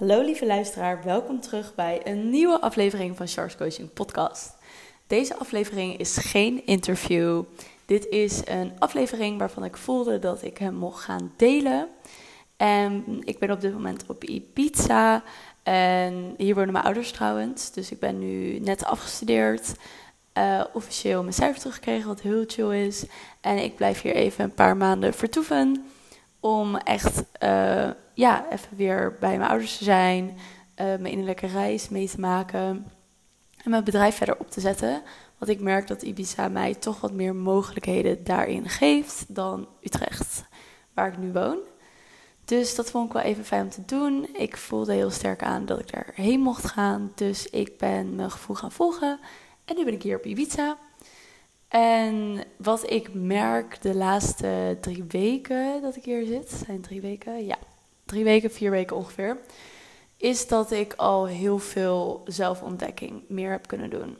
Hallo lieve luisteraar, welkom terug bij een nieuwe aflevering van Sharks Coaching Podcast. Deze aflevering is geen interview. Dit is een aflevering waarvan ik voelde dat ik hem mocht gaan delen. En ik ben op dit moment op Ibiza en hier wonen mijn ouders trouwens. Dus ik ben nu net afgestudeerd, uh, officieel mijn cijfer teruggekregen, wat heel chill is. En ik blijf hier even een paar maanden vertoeven om echt uh, ja, even weer bij mijn ouders te zijn, uh, mijn innerlijke reis mee te maken en mijn bedrijf verder op te zetten. Want ik merk dat Ibiza mij toch wat meer mogelijkheden daarin geeft dan Utrecht, waar ik nu woon. Dus dat vond ik wel even fijn om te doen. Ik voelde heel sterk aan dat ik daarheen mocht gaan. Dus ik ben mijn gevoel gaan volgen. En nu ben ik hier op Ibiza. En wat ik merk de laatste drie weken dat ik hier zit, zijn drie weken, ja, drie weken, vier weken ongeveer, is dat ik al heel veel zelfontdekking meer heb kunnen doen.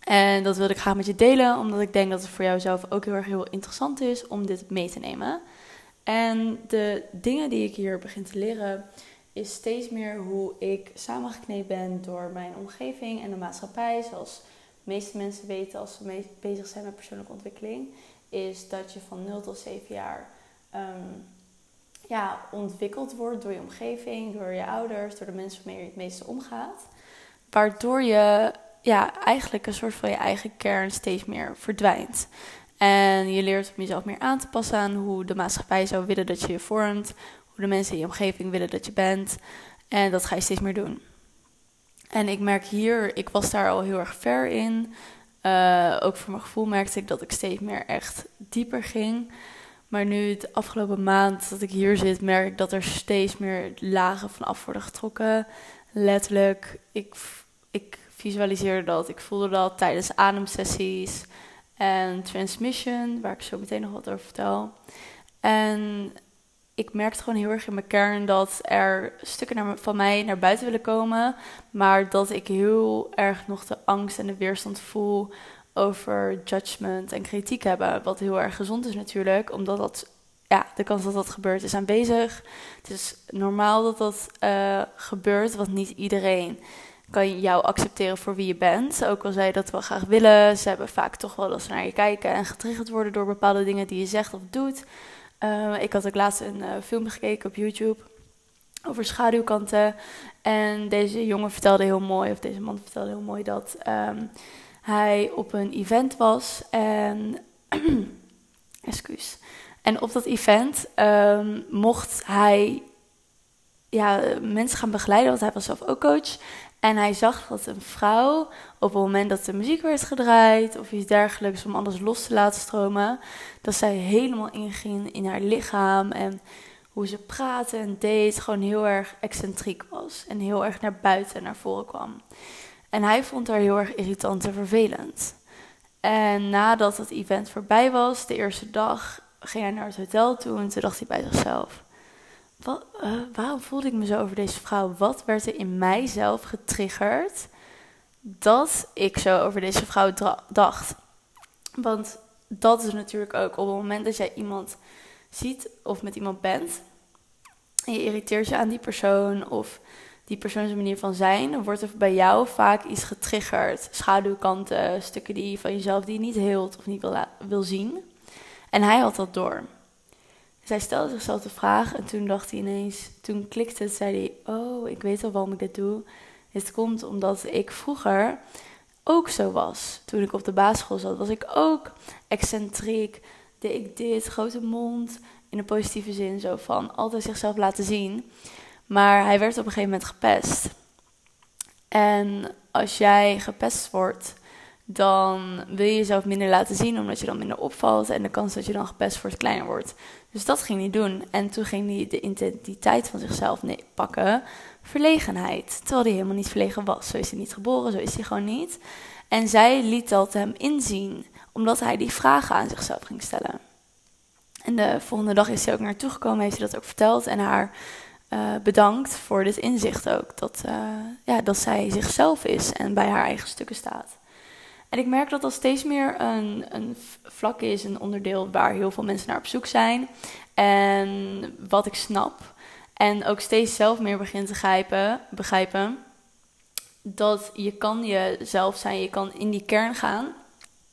En dat wilde ik graag met je delen, omdat ik denk dat het voor jou zelf ook heel erg heel interessant is om dit mee te nemen. En de dingen die ik hier begin te leren, is steeds meer hoe ik samengekneed ben door mijn omgeving en de maatschappij. Zoals de meeste mensen weten als ze bezig zijn met persoonlijke ontwikkeling, is dat je van 0 tot 7 jaar um, ja, ontwikkeld wordt door je omgeving, door je ouders, door de mensen waarmee je het meeste omgaat. Waardoor je ja, eigenlijk een soort van je eigen kern steeds meer verdwijnt. En je leert om jezelf meer aan te passen aan hoe de maatschappij zou willen dat je je vormt, hoe de mensen in je omgeving willen dat je bent. En dat ga je steeds meer doen. En ik merk hier, ik was daar al heel erg ver in. Uh, ook voor mijn gevoel merkte ik dat ik steeds meer echt dieper ging. Maar nu, de afgelopen maand dat ik hier zit, merk ik dat er steeds meer lagen van af worden getrokken. Letterlijk, ik, ik visualiseerde dat. Ik voelde dat tijdens ademsessies en transmission, waar ik zo meteen nog wat over vertel. En ik merkte gewoon heel erg in mijn kern dat er stukken van mij naar buiten willen komen, maar dat ik heel erg nog de angst en de weerstand voel over judgment en kritiek hebben. Wat heel erg gezond is natuurlijk, omdat dat, ja, de kans dat dat gebeurt is aanwezig. Het is normaal dat dat uh, gebeurt, want niet iedereen kan jou accepteren voor wie je bent. Ook al zij dat wel graag willen, ze hebben vaak toch wel dat ze naar je kijken en getriggerd worden door bepaalde dingen die je zegt of doet. Uh, ik had ook laatst een uh, film gekeken op YouTube over schaduwkanten. En deze jongen vertelde heel mooi, of deze man vertelde heel mooi dat um, hij op een event was. En. excuus. En op dat event um, mocht hij ja, mensen gaan begeleiden, want hij was zelf ook coach. En hij zag dat een vrouw op het moment dat de muziek werd gedraaid of iets dergelijks om alles los te laten stromen, dat zij helemaal inging in haar lichaam en hoe ze praatte en deed, gewoon heel erg excentriek was en heel erg naar buiten naar voren kwam. En hij vond haar heel erg irritant en vervelend. En nadat het event voorbij was, de eerste dag, ging hij naar het hotel toe en toen dacht hij bij zichzelf wat, uh, waarom voelde ik me zo over deze vrouw? Wat werd er in mijzelf getriggerd dat ik zo over deze vrouw dacht? Want dat is natuurlijk ook op het moment dat jij iemand ziet of met iemand bent en je irriteert je aan die persoon of die persoon zijn manier van zijn, wordt er bij jou vaak iets getriggerd. Schaduwkanten, stukken die van jezelf die niet heelt of niet wil, wil zien. En hij had dat door. Zij stelde zichzelf de vraag en toen dacht hij ineens, toen klikte het, zei hij: Oh, ik weet al waarom ik dit doe. Het komt omdat ik vroeger ook zo was. Toen ik op de basisschool zat, was ik ook excentriek. Deed ik dit, grote mond, in een positieve zin, zo van altijd zichzelf laten zien. Maar hij werd op een gegeven moment gepest. En als jij gepest wordt, dan wil je jezelf minder laten zien, omdat je dan minder opvalt en de kans dat je dan gepest wordt kleiner wordt. Dus dat ging hij doen. En toen ging hij de identiteit van zichzelf pakken, verlegenheid. Terwijl hij helemaal niet verlegen was. Zo is hij niet geboren, zo is hij gewoon niet. En zij liet dat hem inzien, omdat hij die vragen aan zichzelf ging stellen. En de volgende dag is hij ook naartoe gekomen, heeft hij dat ook verteld en haar uh, bedankt voor dit inzicht ook. Dat, uh, ja, dat zij zichzelf is en bij haar eigen stukken staat. En ik merk dat dat steeds meer een, een vlak is, een onderdeel waar heel veel mensen naar op zoek zijn. En wat ik snap. En ook steeds zelf meer begint te begrijpen, begrijpen dat je kan jezelf zijn, je kan in die kern gaan.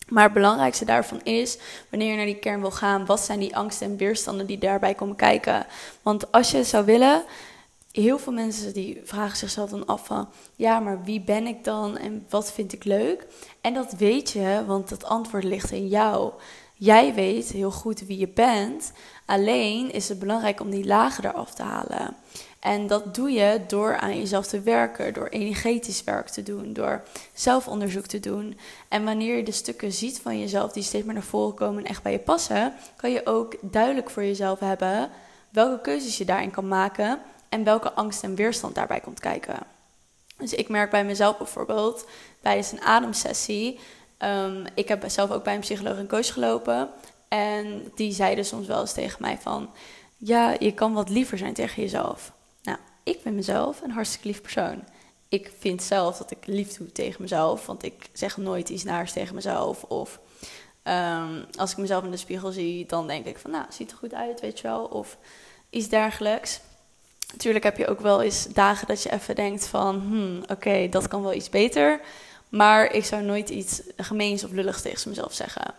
Maar het belangrijkste daarvan is, wanneer je naar die kern wil gaan, wat zijn die angsten en weerstanden die daarbij komen kijken? Want als je zou willen, heel veel mensen die vragen zichzelf dan af van, ja, maar wie ben ik dan en wat vind ik leuk? En dat weet je, want het antwoord ligt in jou. Jij weet heel goed wie je bent, alleen is het belangrijk om die lagen eraf te halen. En dat doe je door aan jezelf te werken, door energetisch werk te doen, door zelfonderzoek te doen. En wanneer je de stukken ziet van jezelf die steeds meer naar voren komen en echt bij je passen, kan je ook duidelijk voor jezelf hebben welke keuzes je daarin kan maken en welke angst en weerstand daarbij komt kijken. Dus ik merk bij mezelf bijvoorbeeld tijdens een ademsessie. Um, ik heb zelf ook bij een psycholoog en coach gelopen. En die zeiden soms wel eens tegen mij van... Ja, je kan wat liever zijn tegen jezelf. Ik ben mezelf een hartstikke lief persoon. Ik vind zelf dat ik lief doe tegen mezelf. Want ik zeg nooit iets naars tegen mezelf. Of um, als ik mezelf in de spiegel zie, dan denk ik van... Nou, ziet er goed uit, weet je wel. Of iets dergelijks. Natuurlijk heb je ook wel eens dagen dat je even denkt van... Hmm, oké, dat kan wel iets beter... Maar ik zou nooit iets gemeens of lulligs tegen mezelf zeggen.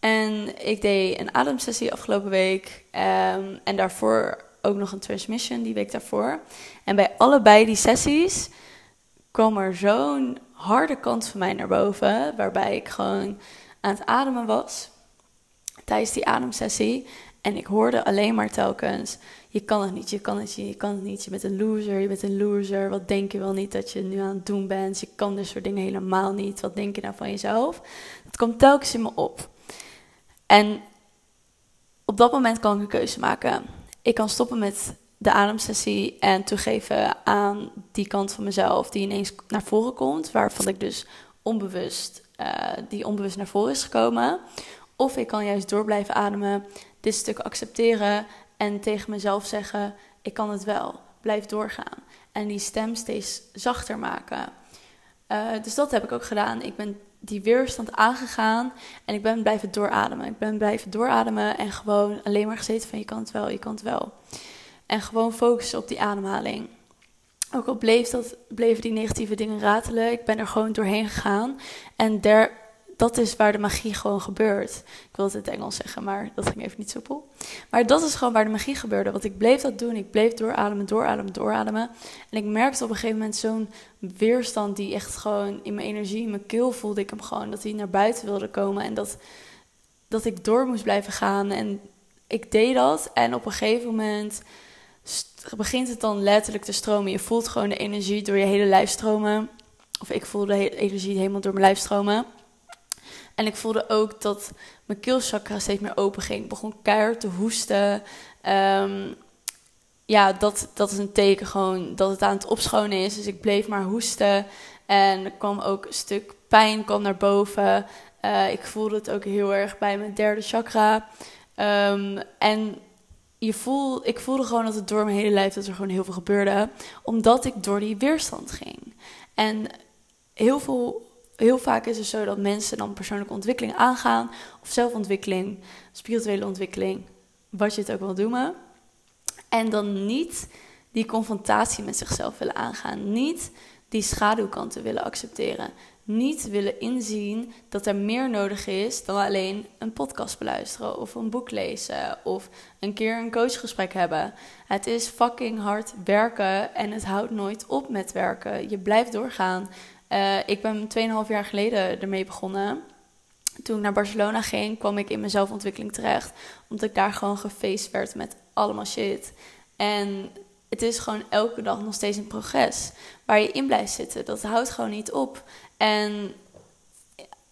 En ik deed een ademsessie afgelopen week. Um, en daarvoor ook nog een transmission die week daarvoor. En bij allebei die sessies kwam er zo'n harde kant van mij naar boven. Waarbij ik gewoon aan het ademen was. Tijdens die ademsessie. En ik hoorde alleen maar telkens: Je kan het niet, je kan het niet, je kan het niet. Je bent een loser, je bent een loser. Wat denk je wel niet dat je nu aan het doen bent? Je kan dit soort dingen helemaal niet. Wat denk je nou van jezelf? Dat komt telkens in me op. En op dat moment kan ik een keuze maken. Ik kan stoppen met de ademsessie en toegeven aan die kant van mezelf die ineens naar voren komt, waarvan ik dus onbewust, uh, die onbewust naar voren is gekomen. Of ik kan juist door blijven ademen, dit stuk accepteren en tegen mezelf zeggen: ik kan het wel, blijf doorgaan. En die stem steeds zachter maken. Uh, dus dat heb ik ook gedaan. Ik ben die weerstand aangegaan en ik ben blijven doorademen. Ik ben blijven doorademen en gewoon alleen maar gezeten van je kan het wel, je kan het wel. En gewoon focussen op die ademhaling. Ook al bleef dat, bleven die negatieve dingen ratelen, ik ben er gewoon doorheen gegaan. En der, dat is waar de magie gewoon gebeurt. Ik wil het in het Engels zeggen, maar dat ging even niet zo poel. Maar dat is gewoon waar de magie gebeurde. Want ik bleef dat doen. Ik bleef doorademen, doorademen, doorademen. En ik merkte op een gegeven moment zo'n weerstand die echt gewoon in mijn energie, in mijn keel voelde ik hem gewoon. Dat hij naar buiten wilde komen en dat, dat ik door moest blijven gaan. En ik deed dat. En op een gegeven moment begint het dan letterlijk te stromen. Je voelt gewoon de energie door je hele lijf stromen. Of ik voelde de energie helemaal door mijn lijf stromen. En ik voelde ook dat mijn keelchakra steeds meer open ging. Ik begon keihard te hoesten. Um, ja, dat, dat is een teken gewoon dat het aan het opschonen is. Dus ik bleef maar hoesten. En er kwam ook een stuk pijn kwam naar boven. Uh, ik voelde het ook heel erg bij mijn derde chakra. Um, en je voel, ik voelde gewoon dat het door mijn hele lijf dat er gewoon heel veel gebeurde. Omdat ik door die weerstand ging. En heel veel heel vaak is het zo dat mensen dan persoonlijke ontwikkeling aangaan, of zelfontwikkeling, spirituele ontwikkeling, wat je het ook wil noemen. En dan niet die confrontatie met zichzelf willen aangaan. Niet die schaduwkanten willen accepteren. Niet willen inzien dat er meer nodig is dan alleen een podcast beluisteren of een boek lezen of een keer een coachgesprek hebben. Het is fucking hard werken en het houdt nooit op met werken. Je blijft doorgaan. Uh, ik ben 2,5 jaar geleden ermee begonnen. Toen ik naar Barcelona ging, kwam ik in mijn zelfontwikkeling terecht. Omdat ik daar gewoon gefaced werd met allemaal shit. En het is gewoon elke dag nog steeds een progress waar je in blijft zitten. Dat houdt gewoon niet op. En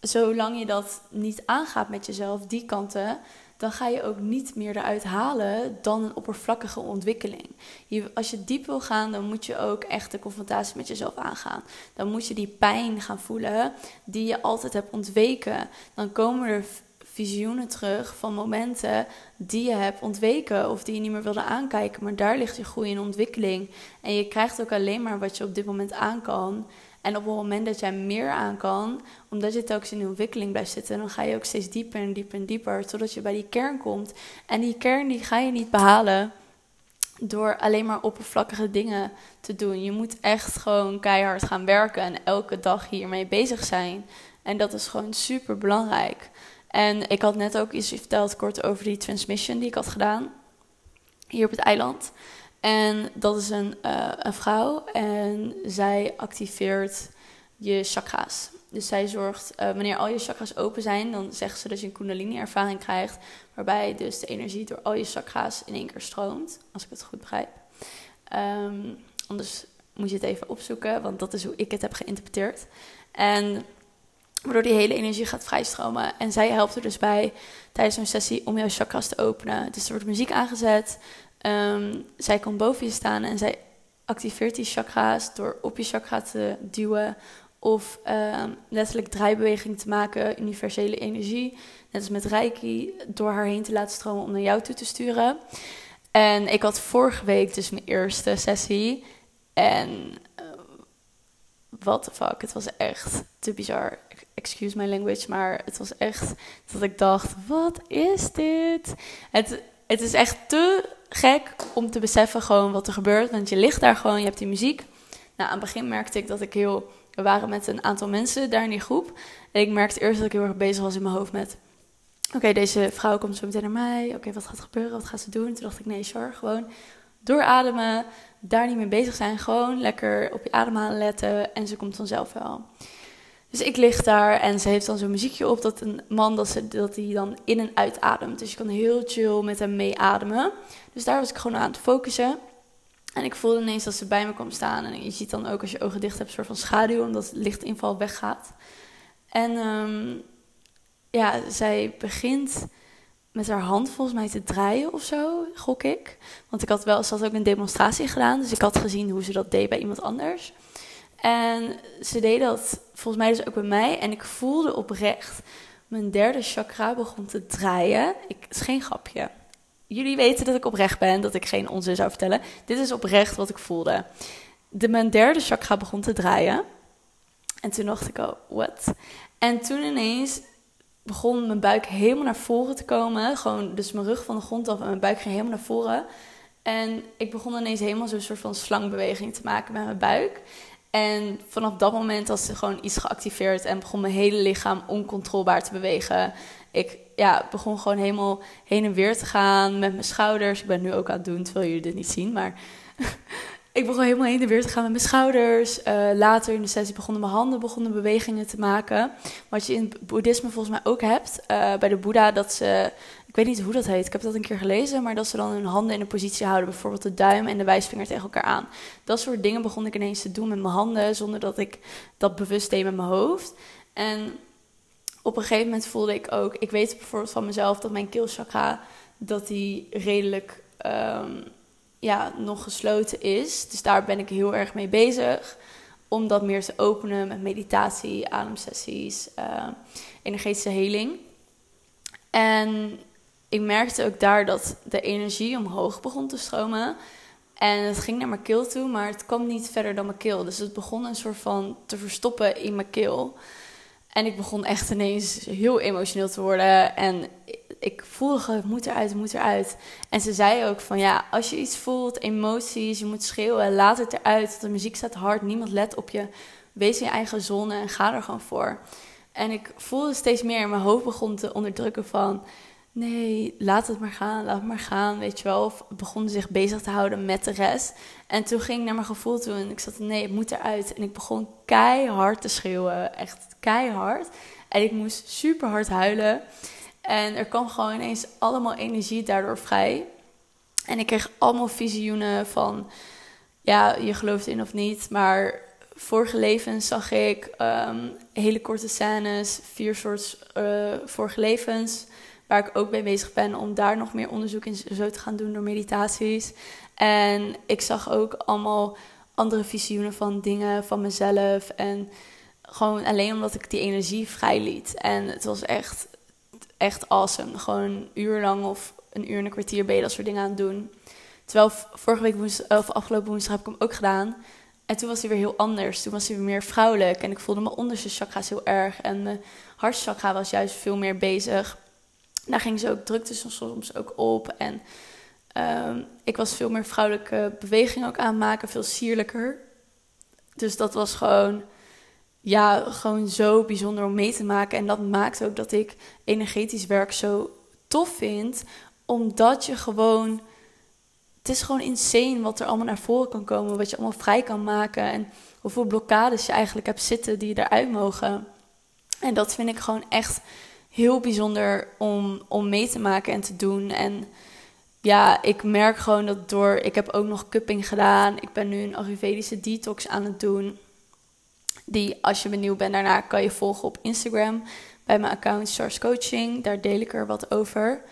zolang je dat niet aangaat met jezelf, die kanten, dan ga je ook niet meer eruit halen dan een oppervlakkige ontwikkeling. Je, als je diep wil gaan, dan moet je ook echt de confrontatie met jezelf aangaan. Dan moet je die pijn gaan voelen die je altijd hebt ontweken. Dan komen er visioenen terug van momenten die je hebt ontweken of die je niet meer wilde aankijken. Maar daar ligt je groei en ontwikkeling. En je krijgt ook alleen maar wat je op dit moment aan kan. En op het moment dat jij meer aan kan, omdat je telkens in de ontwikkeling blijft zitten, dan ga je ook steeds dieper en dieper en dieper, totdat je bij die kern komt. En die kern die ga je niet behalen door alleen maar oppervlakkige dingen te doen. Je moet echt gewoon keihard gaan werken en elke dag hiermee bezig zijn. En dat is gewoon super belangrijk. En ik had net ook iets verteld kort over die transmission die ik had gedaan hier op het eiland. En dat is een, uh, een vrouw en zij activeert je chakra's. Dus zij zorgt, uh, wanneer al je chakras open zijn, dan zegt ze dat je een kundalini-ervaring krijgt. Waarbij dus de energie door al je chakra's in één keer stroomt, als ik het goed begrijp. Um, anders moet je het even opzoeken, want dat is hoe ik het heb geïnterpreteerd. En waardoor die hele energie gaat vrijstromen. En zij helpt er dus bij tijdens zo'n sessie om jouw chakras te openen. Dus er wordt muziek aangezet. Um, zij komt boven je staan en zij activeert die chakra's door op je chakra te duwen of um, letterlijk draaibeweging te maken, universele energie, net als met Reiki, door haar heen te laten stromen om naar jou toe te sturen. En ik had vorige week dus mijn eerste sessie. En uh, what the fuck, het was echt te bizar. Excuse my language, maar het was echt dat ik dacht, wat is dit? Het, het is echt te gek om te beseffen gewoon wat er gebeurt. Want je ligt daar gewoon, je hebt die muziek. Nou, aan het begin merkte ik dat ik heel we waren met een aantal mensen daar in die groep. En ik merkte eerst dat ik heel erg bezig was in mijn hoofd met... Oké, deze vrouw komt zo meteen naar mij. Oké, wat gaat gebeuren? Wat gaat ze doen? Toen dacht ik, nee, Char, gewoon doorademen. Daar niet mee bezig zijn. Gewoon lekker op je ademhalen letten. En ze komt vanzelf wel. Dus ik lig daar en ze heeft dan zo'n muziekje op dat een man dat, ze, dat hij dan in en uitademt. Dus je kan heel chill met hem meeademen. Dus daar was ik gewoon aan het focussen. En ik voelde ineens dat ze bij me kwam staan. En je ziet dan ook als je ogen dicht hebt, een soort van schaduw, omdat het lichtinval weggaat. En um, ja, zij begint met haar hand volgens mij te draaien of zo, gok ik. Want ik had wel, ze had ook een demonstratie gedaan, dus ik had gezien hoe ze dat deed bij iemand anders. En ze deed dat volgens mij dus ook bij mij. En ik voelde oprecht, mijn derde chakra begon te draaien. Ik, het is geen grapje jullie weten dat ik oprecht ben, dat ik geen onzin zou vertellen. Dit is oprecht wat ik voelde. De, mijn derde chakra begon te draaien. En toen dacht ik, oh, what? En toen ineens begon mijn buik helemaal naar voren te komen. Gewoon, dus mijn rug van de grond af en mijn buik ging helemaal naar voren. En ik begon ineens helemaal zo'n soort van slangbeweging te maken met mijn buik. En vanaf dat moment was er gewoon iets geactiveerd en begon mijn hele lichaam oncontrolebaar te bewegen. Ik ja, begon gewoon helemaal heen en weer te gaan met mijn schouders. Ik ben nu ook aan het doen, terwijl jullie dit niet zien. Maar ik begon helemaal heen en weer te gaan met mijn schouders. Uh, later in de sessie begonnen mijn handen begonnen bewegingen te maken. Wat je in het boeddhisme volgens mij ook hebt. Uh, bij de boeddha dat ze... Weet niet hoe dat heet. Ik heb dat een keer gelezen. Maar dat ze dan hun handen in een positie houden. Bijvoorbeeld de duim en de wijsvinger tegen elkaar aan. Dat soort dingen begon ik ineens te doen met mijn handen. Zonder dat ik dat bewust deed met mijn hoofd. En op een gegeven moment voelde ik ook, ik weet bijvoorbeeld van mezelf dat mijn keelchakra, dat die redelijk um, ja, nog gesloten is. Dus daar ben ik heel erg mee bezig. Om dat meer te openen met meditatie, ademsessies, uh, energetische heling. En ik merkte ook daar dat de energie omhoog begon te stromen. En het ging naar mijn keel toe, maar het kwam niet verder dan mijn keel. Dus het begon een soort van te verstoppen in mijn keel. En ik begon echt ineens heel emotioneel te worden. En ik voelde het moet eruit, het moet eruit. En ze zei ook van ja, als je iets voelt, emoties, je moet schreeuwen, laat het eruit. De muziek staat hard, niemand let op je. Wees in je eigen zone en ga er gewoon voor. En ik voelde steeds meer, mijn hoofd begon te onderdrukken van... Nee, laat het maar gaan, laat het maar gaan, weet je wel. Of begon zich bezig te houden met de rest. En toen ging ik naar mijn gevoel toe en ik zat, nee, het moet eruit. En ik begon keihard te schreeuwen, echt keihard. En ik moest super hard huilen. En er kwam gewoon ineens allemaal energie daardoor vrij. En ik kreeg allemaal visioenen van, ja, je gelooft in of niet, maar vorige levens zag ik um, hele korte scènes, vier soorten uh, vorige levens, waar ik ook mee bezig ben om daar nog meer onderzoek in zo te gaan doen door meditaties. En ik zag ook allemaal andere visioenen van dingen van mezelf en gewoon alleen omdat ik die energie vrij liet. En het was echt, echt awesome. Gewoon een uur lang of een uur en een kwartier ben je dat soort dingen aan het doen. Terwijl vorige week woensdag, of afgelopen woensdag heb ik hem ook gedaan. En toen was hij weer heel anders. Toen was hij weer meer vrouwelijk. En ik voelde mijn onderste chakra's heel erg. En mijn hartchakra was juist veel meer bezig. Daar ging ze ook, drukte soms ook op. En Ehm, ik was veel meer vrouwelijke bewegingen ook aan het maken, veel sierlijker. Dus dat was gewoon, ja, gewoon zo bijzonder om mee te maken. En dat maakt ook dat ik energetisch werk zo tof vind, omdat je gewoon. Het is gewoon insane wat er allemaal naar voren kan komen, wat je allemaal vrij kan maken. En hoeveel blokkades je eigenlijk hebt zitten die eruit mogen. En dat vind ik gewoon echt heel bijzonder om, om mee te maken en te doen. En ja, ik merk gewoon dat door. Ik heb ook nog cupping gedaan. Ik ben nu een Ayurvedische detox aan het doen. Die, als je benieuwd bent daarna, kan je volgen op Instagram. Bij mijn account Stars Coaching. Daar deel ik er wat over.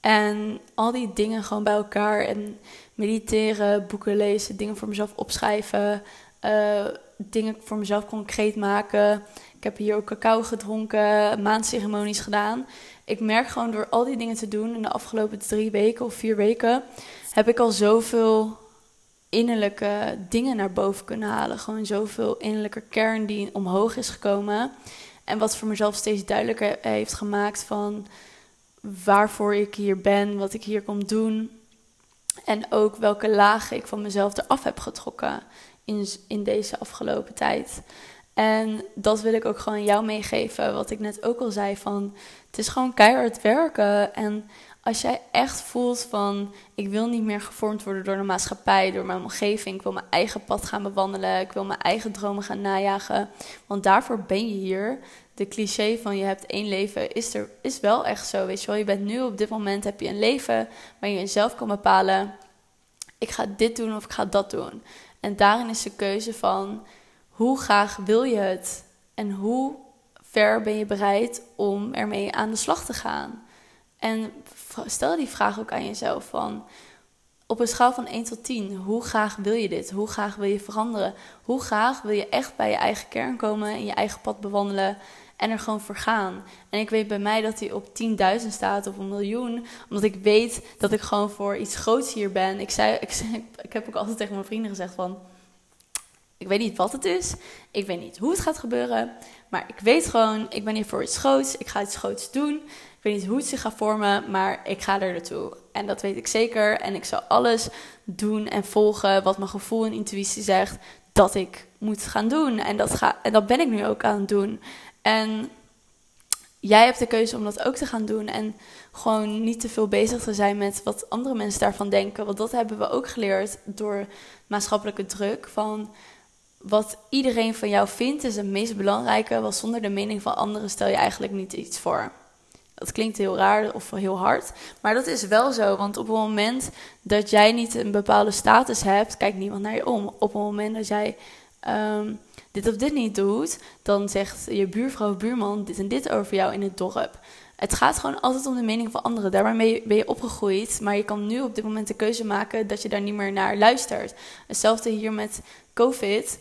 En al die dingen gewoon bij elkaar. En mediteren, boeken lezen, dingen voor mezelf opschrijven. Uh, dingen voor mezelf concreet maken. Ik heb hier ook cacao gedronken, maandceremonies gedaan. Ik merk gewoon door al die dingen te doen in de afgelopen drie weken of vier weken, heb ik al zoveel innerlijke dingen naar boven kunnen halen. Gewoon zoveel innerlijke kern die omhoog is gekomen. En wat voor mezelf steeds duidelijker heeft gemaakt van waarvoor ik hier ben, wat ik hier kom doen. En ook welke lagen ik van mezelf eraf heb getrokken in, in deze afgelopen tijd. En dat wil ik ook gewoon jou meegeven. Wat ik net ook al zei: van het is gewoon keihard werken. En als jij echt voelt van ik wil niet meer gevormd worden door de maatschappij, door mijn omgeving, ik wil mijn eigen pad gaan bewandelen, ik wil mijn eigen dromen gaan najagen, want daarvoor ben je hier. De cliché van je hebt één leven is er is wel echt zo, weet je wel. Je bent nu op dit moment heb je een leven waar je zelf kan bepalen. Ik ga dit doen of ik ga dat doen. En daarin is de keuze van hoe graag wil je het en hoe ver ben je bereid om ermee aan de slag te gaan. En stel die vraag ook aan jezelf van op een schaal van 1 tot 10, hoe graag wil je dit? Hoe graag wil je veranderen? Hoe graag wil je echt bij je eigen kern komen en je eigen pad bewandelen en er gewoon voor gaan? En ik weet bij mij dat hij op 10.000 staat of een miljoen, omdat ik weet dat ik gewoon voor iets groots hier ben. Ik, zei, ik heb ook altijd tegen mijn vrienden gezegd van ik weet niet wat het is. Ik weet niet hoe het gaat gebeuren. Maar ik weet gewoon, ik ben hier voor iets groots. Ik ga iets groots doen. Ik weet niet hoe het zich gaat vormen, maar ik ga er naartoe. En dat weet ik zeker. En ik zal alles doen en volgen wat mijn gevoel en intuïtie zegt dat ik moet gaan doen. En dat, ga, en dat ben ik nu ook aan het doen. En jij hebt de keuze om dat ook te gaan doen. En gewoon niet te veel bezig te zijn met wat andere mensen daarvan denken. Want dat hebben we ook geleerd door maatschappelijke druk. Van wat iedereen van jou vindt is het meest belangrijke, want zonder de mening van anderen stel je eigenlijk niet iets voor. Dat klinkt heel raar of heel hard, maar dat is wel zo. Want op het moment dat jij niet een bepaalde status hebt, kijkt niemand naar je om. Op het moment dat jij ehm, dit of dit niet doet, dan zegt je buurvrouw of buurman dit en dit over jou in het dorp. Het gaat gewoon altijd om de mening van anderen. Daarmee ben je opgegroeid, maar je kan nu op dit moment de keuze maken dat je daar niet meer naar luistert. Hetzelfde hier met COVID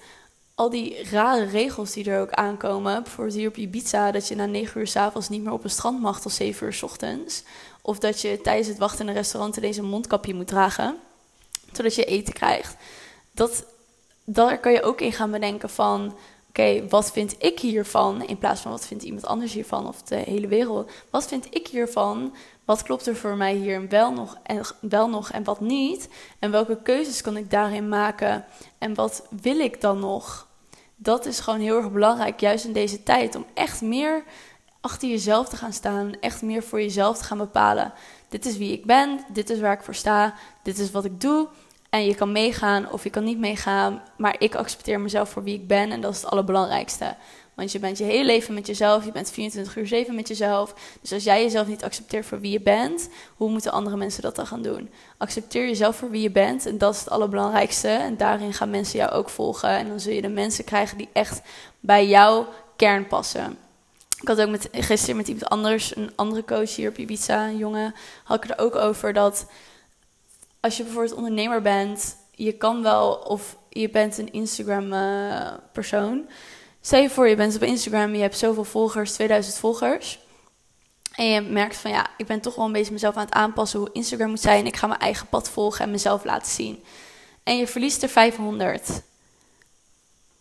al die rare regels die er ook aankomen. Bijvoorbeeld hier op Ibiza, dat je na 9 uur s avonds niet meer op een strand mag tot 7 uur s ochtends. Of dat je tijdens het wachten in een restaurant ineens een mondkapje moet dragen, zodat je eten krijgt. Dat, daar kan je ook in gaan bedenken van, oké, wat vind ik hiervan? In plaats van wat vindt iemand anders hiervan of de hele wereld. Wat vind ik hiervan? Wat klopt er voor mij hier wel nog en, wel nog en wat niet? En welke keuzes kan ik daarin maken? En wat wil ik dan nog? Dat is gewoon heel erg belangrijk, juist in deze tijd, om echt meer achter jezelf te gaan staan. Echt meer voor jezelf te gaan bepalen. Dit is wie ik ben, dit is waar ik voor sta, dit is wat ik doe. En je kan meegaan of je kan niet meegaan, maar ik accepteer mezelf voor wie ik ben en dat is het allerbelangrijkste. Want je bent je hele leven met jezelf. Je bent 24 uur 7 met jezelf. Dus als jij jezelf niet accepteert voor wie je bent, hoe moeten andere mensen dat dan gaan doen? Accepteer jezelf voor wie je bent. En dat is het allerbelangrijkste. En daarin gaan mensen jou ook volgen. En dan zul je de mensen krijgen die echt bij jouw kern passen. Ik had ook met, gisteren met iemand anders, een andere coach hier op Ibiza, een jongen, had ik er ook over dat als je bijvoorbeeld ondernemer bent, je kan wel, of je bent een Instagram-persoon. Uh, Stel je voor, je bent op Instagram, je hebt zoveel volgers, 2000 volgers. En je merkt van ja, ik ben toch wel een beetje mezelf aan het aanpassen hoe Instagram moet zijn. Ik ga mijn eigen pad volgen en mezelf laten zien. En je verliest er 500.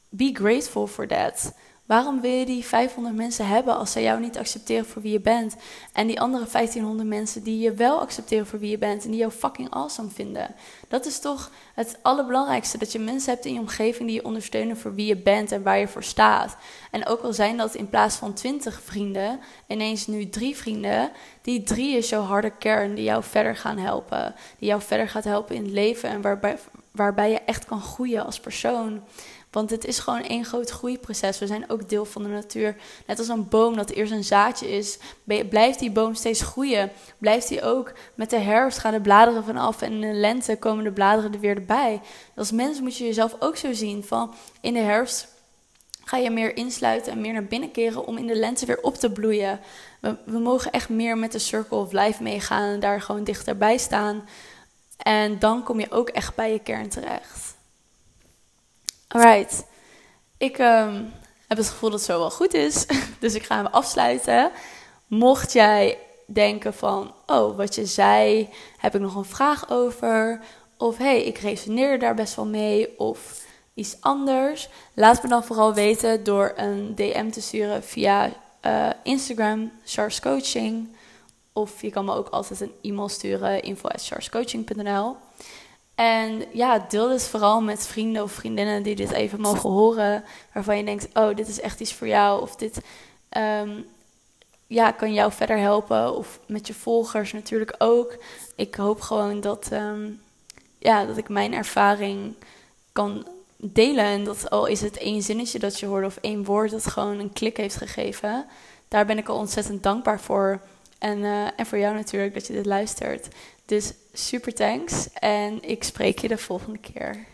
Be grateful for that. Waarom wil je die 500 mensen hebben als zij jou niet accepteren voor wie je bent? En die andere 1500 mensen die je wel accepteren voor wie je bent en die jou fucking awesome vinden. Dat is toch het allerbelangrijkste: dat je mensen hebt in je omgeving die je ondersteunen voor wie je bent en waar je voor staat. En ook al zijn dat in plaats van 20 vrienden, ineens nu drie vrienden, die drie is jouw harde kern die jou verder gaan helpen. Die jou verder gaat helpen in het leven en waarbij, waarbij je echt kan groeien als persoon. Want het is gewoon één groot groeiproces. We zijn ook deel van de natuur. Net als een boom dat eerst een zaadje is, blijft die boom steeds groeien. Blijft die ook met de herfst gaan de bladeren vanaf en in de lente komen de bladeren er weer bij. Als mens moet je jezelf ook zo zien van in de herfst ga je meer insluiten en meer naar binnen keren om in de lente weer op te bloeien. We, we mogen echt meer met de circle of life meegaan en daar gewoon dichterbij staan. En dan kom je ook echt bij je kern terecht. Alright. Ik um, heb het gevoel dat het zo wel goed is. Dus ik ga hem afsluiten. Mocht jij denken van, oh, wat je zei, heb ik nog een vraag over? Of hey, ik resoneer daar best wel mee. Of iets anders. Laat me dan vooral weten door een DM te sturen via uh, Instagram, Charles Coaching. Of je kan me ook altijd een e-mail sturen, info.charscoaching.nl. En ja, deel dit vooral met vrienden of vriendinnen die dit even mogen horen. Waarvan je denkt, oh, dit is echt iets voor jou. Of dit um, ja, kan jou verder helpen. Of met je volgers natuurlijk ook. Ik hoop gewoon dat, um, ja, dat ik mijn ervaring kan delen. En dat al is het één zinnetje dat je hoort of één woord dat gewoon een klik heeft gegeven. Daar ben ik al ontzettend dankbaar voor. En, uh, en voor jou natuurlijk dat je dit luistert. Dus super thanks en ik spreek je de volgende keer.